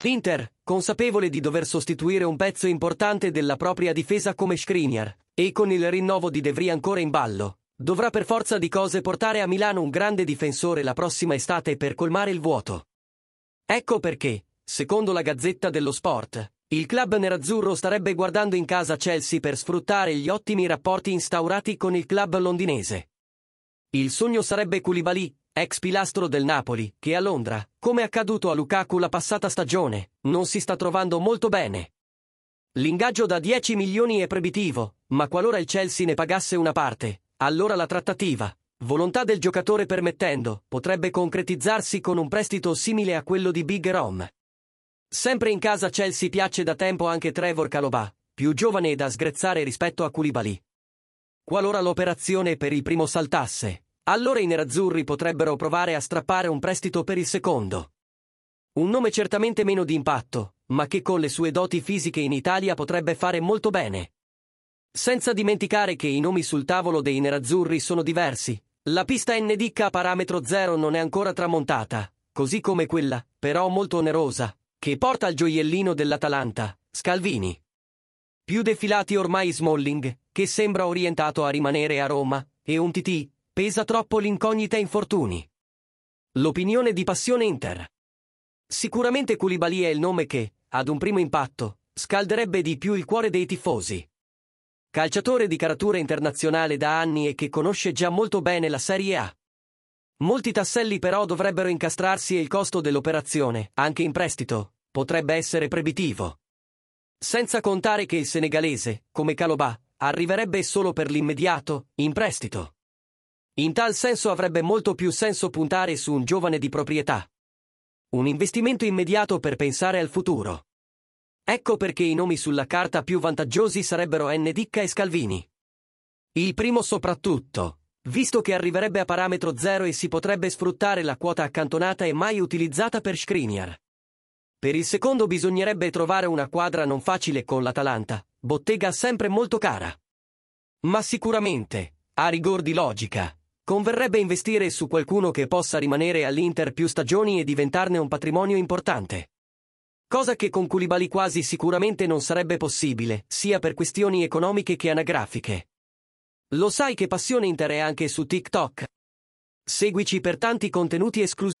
L'Inter, consapevole di dover sostituire un pezzo importante della propria difesa come Skriniar, e con il rinnovo di De Vrij ancora in ballo, dovrà per forza di cose portare a Milano un grande difensore la prossima estate per colmare il vuoto. Ecco perché, secondo la Gazzetta dello Sport, il club nerazzurro starebbe guardando in casa Chelsea per sfruttare gli ottimi rapporti instaurati con il club londinese. Il sogno sarebbe Koulibaly, ex pilastro del Napoli, che a Londra, come accaduto a Lukaku la passata stagione, non si sta trovando molto bene. L'ingaggio da 10 milioni è proibitivo, ma qualora il Chelsea ne pagasse una parte, allora la trattativa, volontà del giocatore permettendo, potrebbe concretizzarsi con un prestito simile a quello di Big Rom. Sempre in casa Chelsea piace da tempo anche Trevor Calobà, più giovane e da sgrezzare rispetto a Koulibaly. Qualora l'operazione per il primo saltasse, allora i nerazzurri potrebbero provare a strappare un prestito per il secondo. Un nome certamente meno di impatto, ma che con le sue doti fisiche in Italia potrebbe fare molto bene. Senza dimenticare che i nomi sul tavolo dei nerazzurri sono diversi. La pista NDK a parametro zero non è ancora tramontata, così come quella, però molto onerosa, che porta al gioiellino dell'Atalanta, Scalvini. Più defilati ormai Smalling, che sembra orientato a rimanere a Roma, e un TT, pesa troppo l'incognita infortuni. L'opinione di Passione Inter. Sicuramente Koulibaly è il nome che, ad un primo impatto, scalderebbe di più il cuore dei tifosi. Calciatore di caratura internazionale da anni e che conosce già molto bene la Serie A. Molti tasselli però dovrebbero incastrarsi e il costo dell'operazione, anche in prestito, potrebbe essere proibitivo. Senza contare che il senegalese, come Calobà, arriverebbe solo per l'immediato, in prestito. In tal senso avrebbe molto più senso puntare su un giovane di proprietà. Un investimento immediato per pensare al futuro. Ecco perché i nomi sulla carta più vantaggiosi sarebbero Ndicca e Scalvini. Il primo soprattutto, visto che arriverebbe a parametro zero e si potrebbe sfruttare la quota accantonata e mai utilizzata per Skriniar. Per il secondo bisognerebbe trovare una quadra non facile con l'Atalanta, bottega sempre molto cara. Ma sicuramente, a rigor di logica, converrebbe investire su qualcuno che possa rimanere all'Inter più stagioni e diventarne un patrimonio importante. Cosa che con Koulibaly quasi sicuramente non sarebbe possibile, sia per questioni economiche che anagrafiche. Lo sai che Passione Inter è anche su TikTok? Seguici per tanti contenuti esclusivi.